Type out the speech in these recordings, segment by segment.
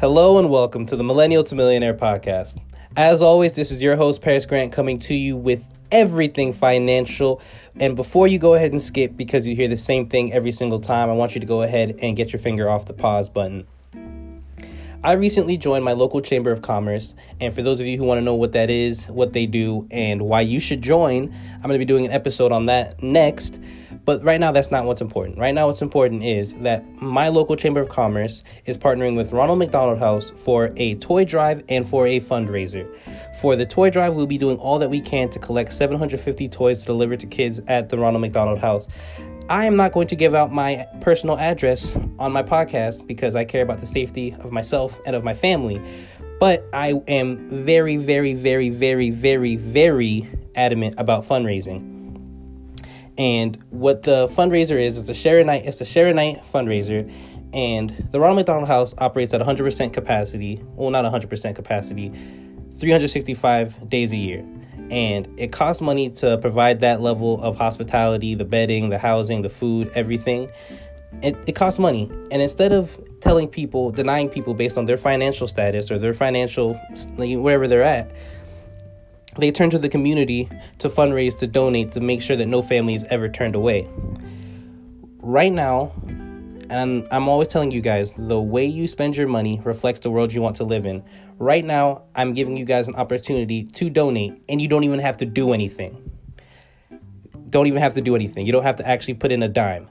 Hello and welcome to the Millennial to Millionaire podcast. As always, this is your host, Paris Grant, coming to you with everything financial. And before you go ahead and skip because you hear the same thing every single time, I want you to go ahead and get your finger off the pause button. I recently joined my local Chamber of Commerce, and for those of you who want to know what that is, what they do, and why you should join, I'm going to be doing an episode on that next. But right now, that's not what's important. Right now, what's important is that my local Chamber of Commerce is partnering with Ronald McDonald House for a toy drive and for a fundraiser. For the toy drive, we'll be doing all that we can to collect 750 toys to deliver to kids at the Ronald McDonald House. I am not going to give out my personal address on my podcast because I care about the safety of myself and of my family. But I am very, very, very, very, very, very adamant about fundraising. And what the fundraiser is, it's a share a night, it's a share a night fundraiser. And the Ronald McDonald House operates at 100% capacity. Well, not 100% capacity, 365 days a year. And it costs money to provide that level of hospitality, the bedding, the housing, the food, everything. It, it costs money. And instead of telling people, denying people based on their financial status or their financial, wherever they're at, they turn to the community to fundraise, to donate, to make sure that no family is ever turned away. Right now, and I'm always telling you guys, the way you spend your money reflects the world you want to live in. Right now, I'm giving you guys an opportunity to donate, and you don't even have to do anything. Don't even have to do anything. You don't have to actually put in a dime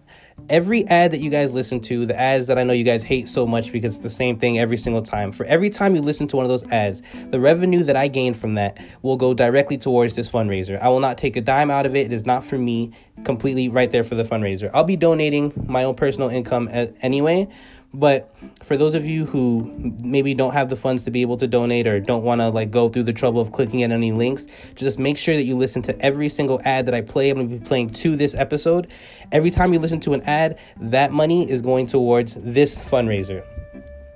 every ad that you guys listen to, the ads that I know you guys hate so much because it's the same thing every single time, for every time you listen to one of those ads, the revenue that I gain from that will go directly towards this fundraiser. I will not take a dime out of it. It is not for me, completely right there for the fundraiser. I'll be donating my own personal income anyway, but for those of you who maybe don't have the funds to be able to donate or don't want to like go through the trouble of clicking at any links, just make sure that you listen to every single ad that I play. I'm going to be playing to this episode. Every time you listen to an ad, that money is going towards this fundraiser.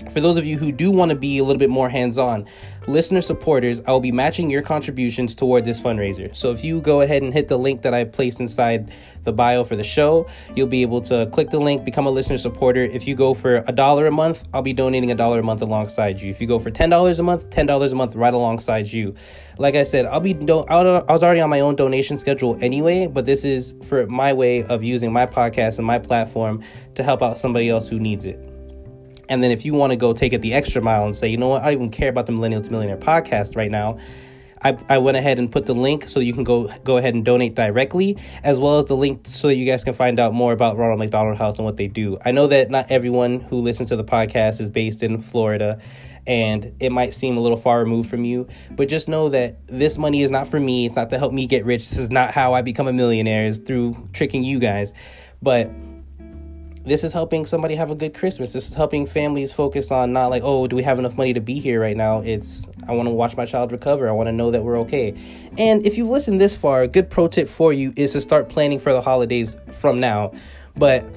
For those of you who do want to be a little bit more hands on, listener supporters, I will be matching your contributions toward this fundraiser. So if you go ahead and hit the link that I placed inside the bio for the show, you'll be able to click the link, become a listener supporter. If you go for a dollar a month, I'll be donating a dollar a month alongside you. If you go for $10 a month, $10 a month right alongside you. Like I said, I'll be do- I was already on my own donation schedule anyway, but this is for my way of using my podcast and my platform to help out somebody else who needs it. And then if you want to go take it the extra mile and say, you know what, I don't even care about the Millennial to Millionaire podcast right now. I, I went ahead and put the link so you can go go ahead and donate directly, as well as the link so that you guys can find out more about Ronald McDonald House and what they do. I know that not everyone who listens to the podcast is based in Florida, and it might seem a little far removed from you, but just know that this money is not for me. It's not to help me get rich. This is not how I become a millionaire. Is through tricking you guys, but this is helping somebody have a good Christmas. This is helping families focus on not like, oh, do we have enough money to be here right now? It's, I want to watch my child recover. I want to know that we're okay. And if you've listened this far, a good pro tip for you is to start planning for the holidays from now. But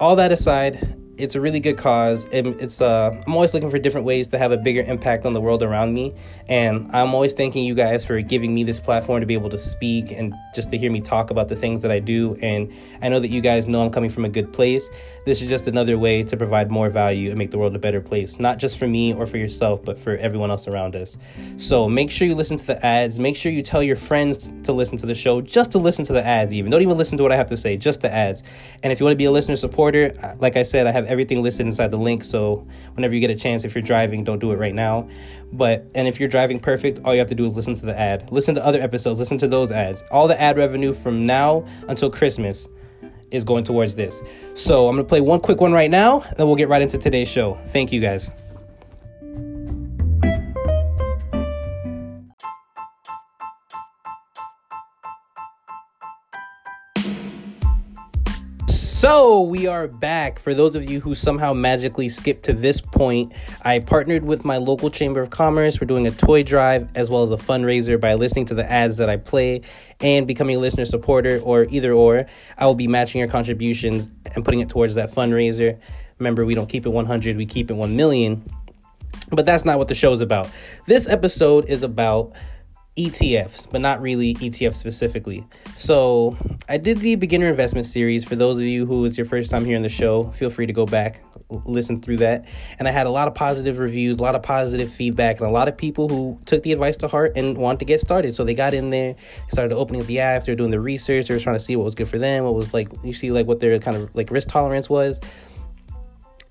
all that aside, it's a really good cause. And it's uh, I'm always looking for different ways to have a bigger impact on the world around me, and I'm always thanking you guys for giving me this platform to be able to speak and just to hear me talk about the things that I do. And I know that you guys know I'm coming from a good place. This is just another way to provide more value and make the world a better place, not just for me or for yourself, but for everyone else around us. So make sure you listen to the ads. Make sure you tell your friends to listen to the show, just to listen to the ads. Even don't even listen to what I have to say, just the ads. And if you want to be a listener supporter, like I said, I have have everything listed inside the link. So whenever you get a chance, if you're driving, don't do it right now. But and if you're driving perfect, all you have to do is listen to the ad. Listen to other episodes, listen to those ads. All the ad revenue from now until Christmas is going towards this. So I'm gonna play one quick one right now, then we'll get right into today's show. Thank you guys. So we are back. For those of you who somehow magically skipped to this point, I partnered with my local chamber of commerce. We're doing a toy drive as well as a fundraiser by listening to the ads that I play and becoming a listener supporter, or either or. I will be matching your contributions and putting it towards that fundraiser. Remember, we don't keep it 100, we keep it 1 million. But that's not what the show's about. This episode is about ETFs, but not really ETFs specifically. So I did the beginner investment series. For those of you who is your first time here on the show, feel free to go back, listen through that. And I had a lot of positive reviews, a lot of positive feedback, and a lot of people who took the advice to heart and wanted to get started. So they got in there, started opening up the apps, they were doing the research, they were trying to see what was good for them, what was like you see like what their kind of like risk tolerance was.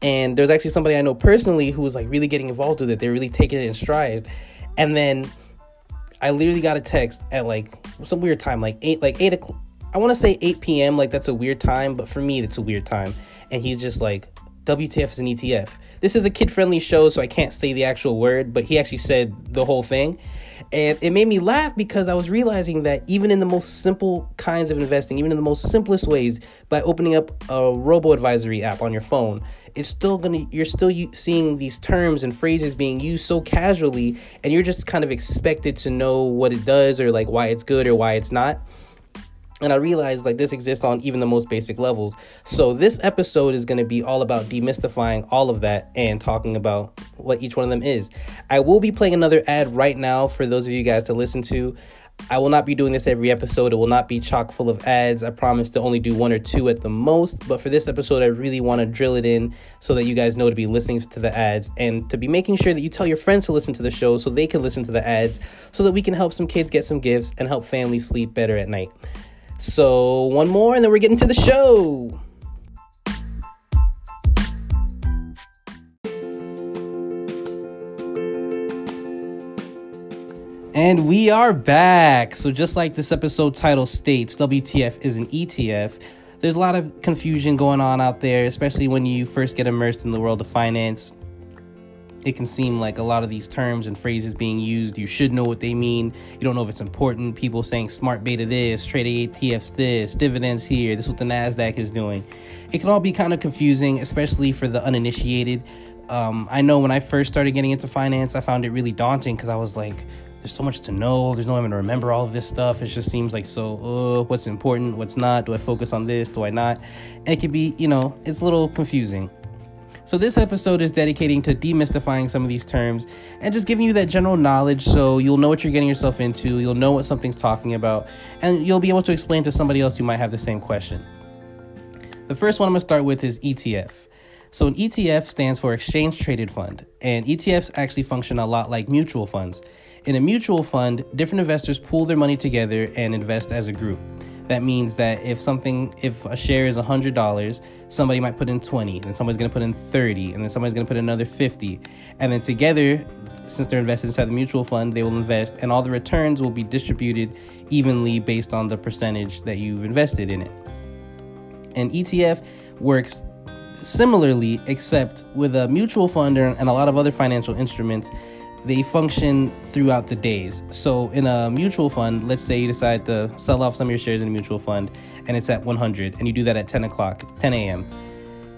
And there's actually somebody I know personally who was like really getting involved with it. They're really taking it in stride. And then I literally got a text at like some weird time, like eight, like eight o'clock. I want to say 8 p.m. Like that's a weird time, but for me, it's a weird time. And he's just like, WTF is an ETF. This is a kid friendly show, so I can't say the actual word, but he actually said the whole thing. And it made me laugh because I was realizing that even in the most simple kinds of investing, even in the most simplest ways, by opening up a robo advisory app on your phone, it's still gonna you're still seeing these terms and phrases being used so casually and you're just kind of expected to know what it does or like why it's good or why it's not and I realized like this exists on even the most basic levels. So this episode is going to be all about demystifying all of that and talking about what each one of them is. I will be playing another ad right now for those of you guys to listen to. I will not be doing this every episode. It will not be chock full of ads. I promise to only do one or two at the most. But for this episode, I really want to drill it in so that you guys know to be listening to the ads and to be making sure that you tell your friends to listen to the show so they can listen to the ads so that we can help some kids get some gifts and help families sleep better at night. So, one more and then we're getting to the show. And we are back. So, just like this episode title states, WTF is an ETF. There's a lot of confusion going on out there, especially when you first get immersed in the world of finance. It can seem like a lot of these terms and phrases being used, you should know what they mean. You don't know if it's important. People saying smart beta this, trading ETFs this, dividends here, this is what the NASDAQ is doing. It can all be kind of confusing, especially for the uninitiated. Um, I know when I first started getting into finance, I found it really daunting because I was like, there's so much to know. There's no way to remember all of this stuff. It just seems like so, uh, what's important, what's not? Do I focus on this? Do I not? It can be, you know, it's a little confusing. So, this episode is dedicating to demystifying some of these terms and just giving you that general knowledge so you'll know what you're getting yourself into, you'll know what something's talking about, and you'll be able to explain to somebody else who might have the same question. The first one I'm to start with is ETF. So, an ETF stands for Exchange Traded Fund, and ETFs actually function a lot like mutual funds. In a mutual fund, different investors pool their money together and invest as a group. That means that if something, if a share is $100, somebody might put in 20, and somebody's gonna put in 30, and then somebody's gonna put in another 50. And then together, since they're invested inside the mutual fund, they will invest, and all the returns will be distributed evenly based on the percentage that you've invested in it. An ETF works similarly, except with a mutual fund and a lot of other financial instruments, they function throughout the days. So in a mutual fund, let's say you decide to sell off some of your shares in a mutual fund and it's at 100 and you do that at 10 o'clock, 10 a.m.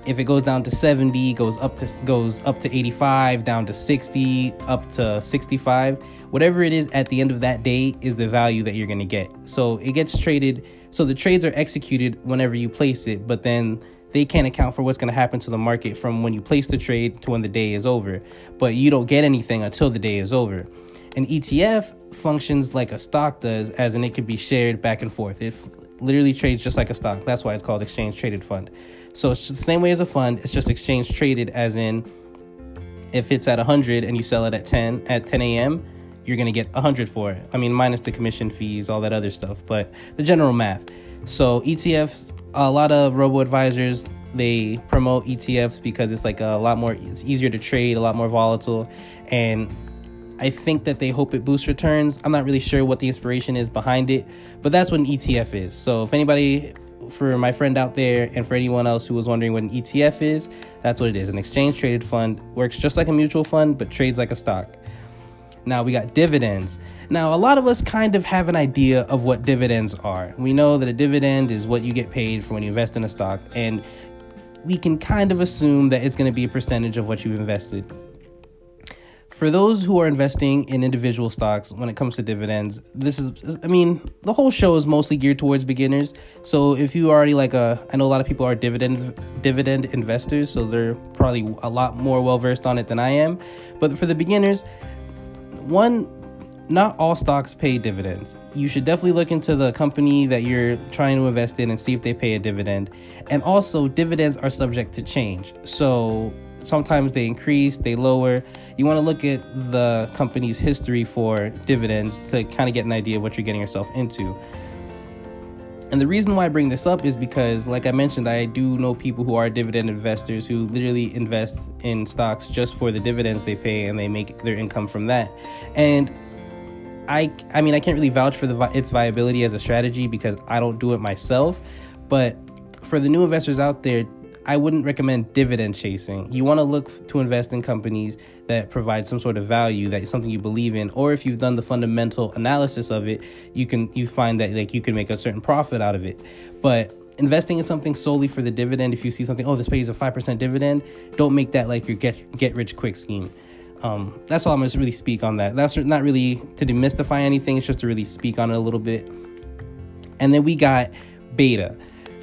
If it goes down to 70, goes up to goes up to 85, down to 60, up to 65, whatever it is at the end of that day is the value that you're going to get. So it gets traded, so the trades are executed whenever you place it, but then they can't account for what's going to happen to the market from when you place the trade to when the day is over. But you don't get anything until the day is over. An ETF functions like a stock does, as in it can be shared back and forth. It literally trades just like a stock. That's why it's called exchange traded fund. So it's the same way as a fund. It's just exchange traded, as in if it's at 100 and you sell it at 10 at 10 a.m. You're gonna get 100 for it. I mean, minus the commission fees, all that other stuff, but the general math. So ETFs, a lot of robo advisors they promote ETFs because it's like a lot more it's easier to trade, a lot more volatile, and I think that they hope it boosts returns. I'm not really sure what the inspiration is behind it, but that's what an ETF is. So if anybody for my friend out there and for anyone else who was wondering what an ETF is, that's what it is. An exchange traded fund works just like a mutual fund but trades like a stock. Now we got dividends. Now, a lot of us kind of have an idea of what dividends are. We know that a dividend is what you get paid for when you invest in a stock, and we can kind of assume that it's going to be a percentage of what you've invested. For those who are investing in individual stocks when it comes to dividends, this is, I mean, the whole show is mostly geared towards beginners. So if you already like a, I know a lot of people are dividend dividend investors, so they're probably a lot more well versed on it than I am. But for the beginners, one not all stocks pay dividends. You should definitely look into the company that you're trying to invest in and see if they pay a dividend. And also, dividends are subject to change. So sometimes they increase, they lower. You want to look at the company's history for dividends to kind of get an idea of what you're getting yourself into. And the reason why I bring this up is because, like I mentioned, I do know people who are dividend investors who literally invest in stocks just for the dividends they pay and they make their income from that. And I, I mean, I can't really vouch for the its viability as a strategy because I don't do it myself. But for the new investors out there, I wouldn't recommend dividend chasing. You want to look to invest in companies that provide some sort of value that is something you believe in, or if you've done the fundamental analysis of it, you can you find that like you can make a certain profit out of it. But investing in something solely for the dividend, if you see something, oh, this pays a five percent dividend, don't make that like your get get rich quick scheme. Um, that's all I'm gonna really speak on that. That's not really to demystify anything. It's just to really speak on it a little bit. And then we got beta.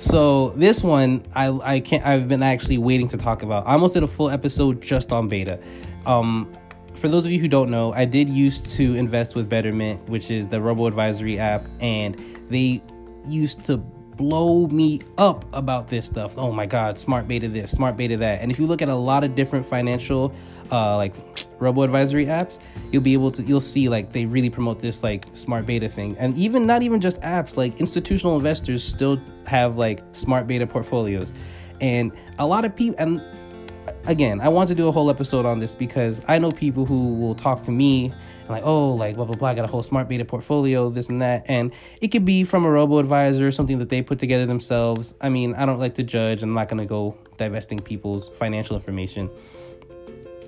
So this one, I I can't. I've been actually waiting to talk about. I almost did a full episode just on beta. Um, for those of you who don't know, I did used to invest with Betterment, which is the robo advisory app, and they used to blow me up about this stuff. Oh my God, smart beta this, smart beta that. And if you look at a lot of different financial, uh, like robo advisory apps, you'll be able to you'll see like they really promote this like smart beta thing. And even not even just apps, like institutional investors still have like smart beta portfolios. And a lot of people and again, I want to do a whole episode on this because I know people who will talk to me and like, oh, like blah blah blah, I got a whole smart beta portfolio, this and that, and it could be from a robo advisor, something that they put together themselves. I mean, I don't like to judge. I'm not gonna go divesting people's financial information.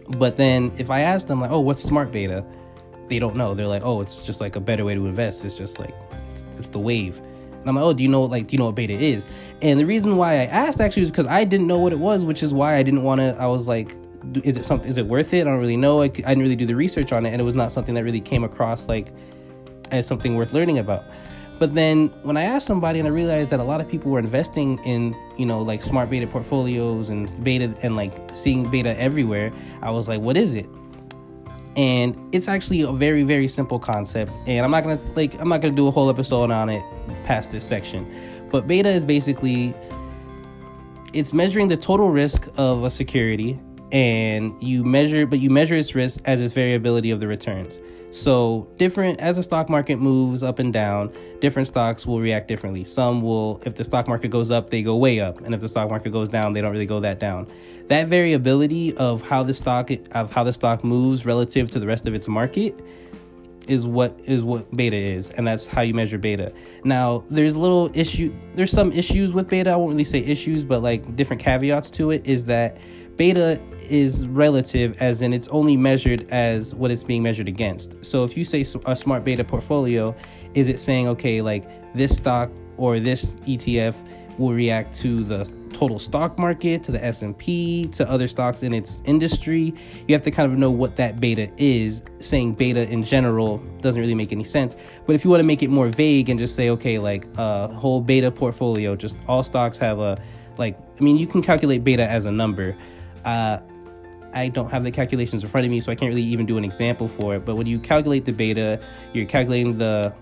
But then if I ask them like, oh, what's smart beta? They don't know. They're like, oh, it's just like a better way to invest. It's just like it's, it's the wave. And I'm like, oh, do you know like do you know what beta is? And the reason why I asked actually was because I didn't know what it was, which is why I didn't want to. I was like, is it something? Is it worth it? I don't really know. I, I didn't really do the research on it, and it was not something that really came across like as something worth learning about. But then when I asked somebody and I realized that a lot of people were investing in, you know, like smart beta portfolios and beta and like seeing beta everywhere, I was like, what is it? And it's actually a very, very simple concept. And I'm not gonna like I'm not gonna do a whole episode on it past this section. But beta is basically it's measuring the total risk of a security and you measure but you measure its risk as its variability of the returns. So, different as the stock market moves up and down, different stocks will react differently. Some will, if the stock market goes up, they go way up, and if the stock market goes down, they don't really go that down. That variability of how the stock of how the stock moves relative to the rest of its market is what is what beta is, and that's how you measure beta. Now, there's little issue, there's some issues with beta. I won't really say issues, but like different caveats to it is that beta is relative as in it's only measured as what it's being measured against. So if you say a smart beta portfolio is it saying okay like this stock or this etf will react to the total stock market to the s&p to other stocks in its industry? You have to kind of know what that beta is. Saying beta in general doesn't really make any sense. But if you want to make it more vague and just say okay like a whole beta portfolio just all stocks have a like i mean you can calculate beta as a number uh, I don't have the calculations in front of me, so I can't really even do an example for it. But when you calculate the beta, you're calculating the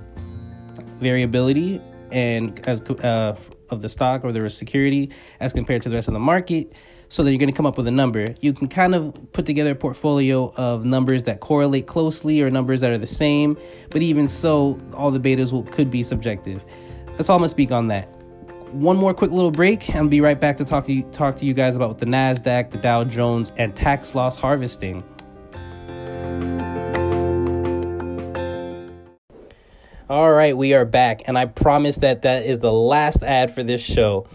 variability and as uh, of the stock or the security as compared to the rest of the market. So that you're going to come up with a number. You can kind of put together a portfolio of numbers that correlate closely or numbers that are the same. But even so, all the betas will, could be subjective. That's all I'm going to speak on that one more quick little break and I'll be right back to talk to you, talk to you guys about the Nasdaq, the Dow Jones, and tax loss harvesting. All right, we are back, and I promise that that is the last ad for this show.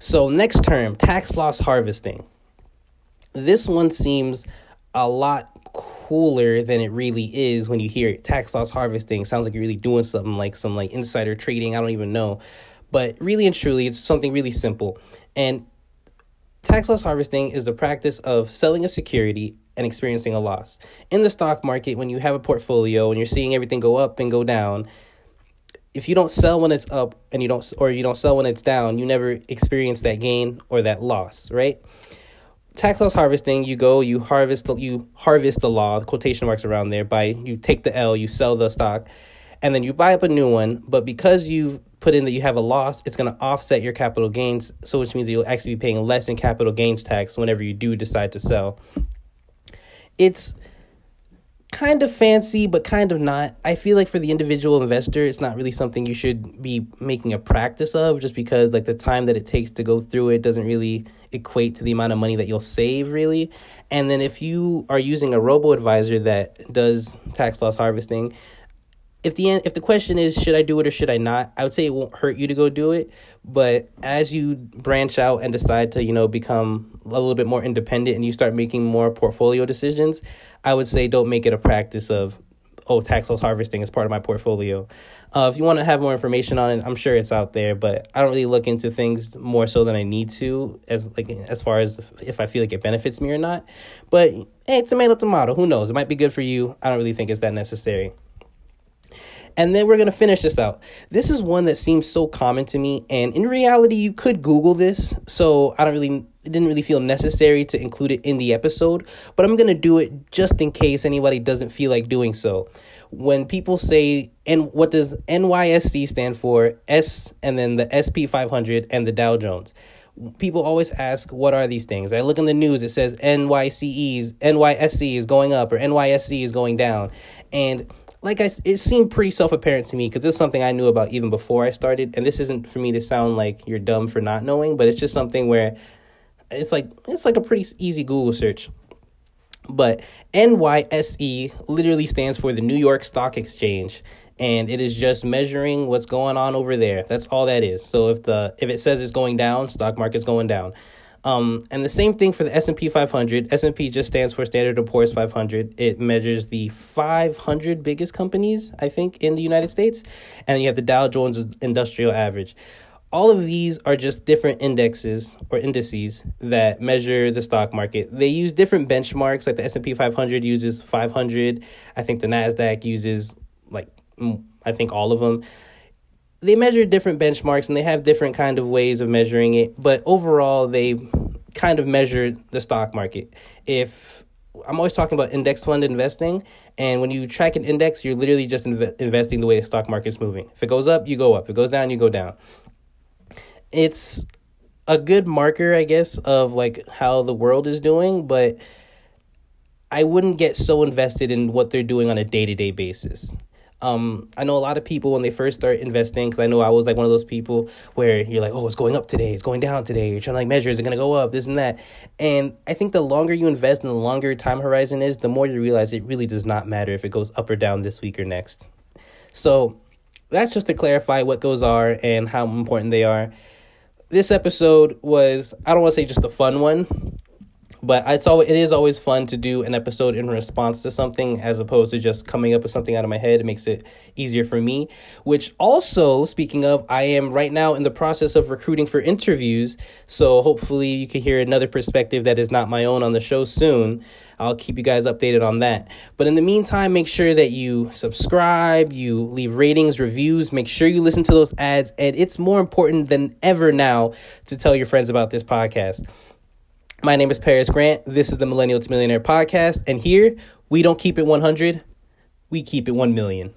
So, next term, tax loss harvesting. This one seems a lot cooler than it really is when you hear it. Tax loss harvesting sounds like you're really doing something like some like insider trading. I don't even know. But really and truly, it's something really simple. And tax loss harvesting is the practice of selling a security and experiencing a loss. In the stock market, when you have a portfolio and you're seeing everything go up and go down, if you don't sell when it's up and you don't or you don't sell when it's down, you never experience that gain or that loss, right? tax loss harvesting, you go, you harvest, the, you harvest the law, the quotation marks around there. By you take the L, you sell the stock, and then you buy up a new one. But because you've put in that you have a loss, it's going to offset your capital gains, so which means that you'll actually be paying less in capital gains tax whenever you do decide to sell. It's kind of fancy, but kind of not. I feel like for the individual investor, it's not really something you should be making a practice of just because like the time that it takes to go through it doesn't really equate to the amount of money that you'll save really. And then if you are using a robo advisor that does tax loss harvesting, if the if the question is should I do it or should I not, I would say it won't hurt you to go do it. But as you branch out and decide to you know become a little bit more independent and you start making more portfolio decisions, I would say don't make it a practice of oh tax loss harvesting is part of my portfolio. Uh, if you want to have more information on it, I'm sure it's out there, but I don't really look into things more so than I need to as like as far as if I feel like it benefits me or not. But hey, tomato tomato, who knows? It might be good for you. I don't really think it's that necessary. And then we're going to finish this out. This is one that seems so common to me. And in reality, you could Google this. So I don't really, it didn't really feel necessary to include it in the episode. But I'm going to do it just in case anybody doesn't feel like doing so. When people say, and what does NYSE stand for? S and then the SP 500 and the Dow Jones people always ask what are these things i look in the news it says nyse's nyse is going up or nyse is going down and like I, it seemed pretty self apparent to me because it's something I knew about even before I started. And this isn't for me to sound like you're dumb for not knowing, but it's just something where it's like it's like a pretty easy Google search. But NYSE literally stands for the New York Stock Exchange, and it is just measuring what's going on over there. That's all that is. So if the if it says it's going down, stock market's going down. Um, and the same thing for the S&P 500. S&P just stands for Standard & Poor's 500. It measures the 500 biggest companies, I think, in the United States. And you have the Dow Jones Industrial Average. All of these are just different indexes or indices that measure the stock market. They use different benchmarks, like the S&P 500 uses 500. I think the Nasdaq uses like I think all of them they measure different benchmarks and they have different kind of ways of measuring it but overall they kind of measure the stock market. If i'm always talking about index fund investing and when you track an index you're literally just inv- investing the way the stock market's moving. If it goes up you go up. If it goes down you go down. It's a good marker i guess of like how the world is doing but i wouldn't get so invested in what they're doing on a day-to-day basis um, I know a lot of people when they first start investing, because I know I was like one of those people where you're like, oh, it's going up today, it's going down today. You're trying to like measure, is it going to go up, this and that. And I think the longer you invest and the longer time horizon is, the more you realize it really does not matter if it goes up or down this week or next. So that's just to clarify what those are and how important they are. This episode was, I don't want to say just a fun one, but it's always it is always fun to do an episode in response to something as opposed to just coming up with something out of my head. It makes it easier for me. Which also, speaking of, I am right now in the process of recruiting for interviews. So hopefully you can hear another perspective that is not my own on the show soon. I'll keep you guys updated on that. But in the meantime, make sure that you subscribe, you leave ratings, reviews, make sure you listen to those ads. And it's more important than ever now to tell your friends about this podcast. My name is Paris Grant. This is the Millennial to Millionaire podcast. And here, we don't keep it 100, we keep it 1 million.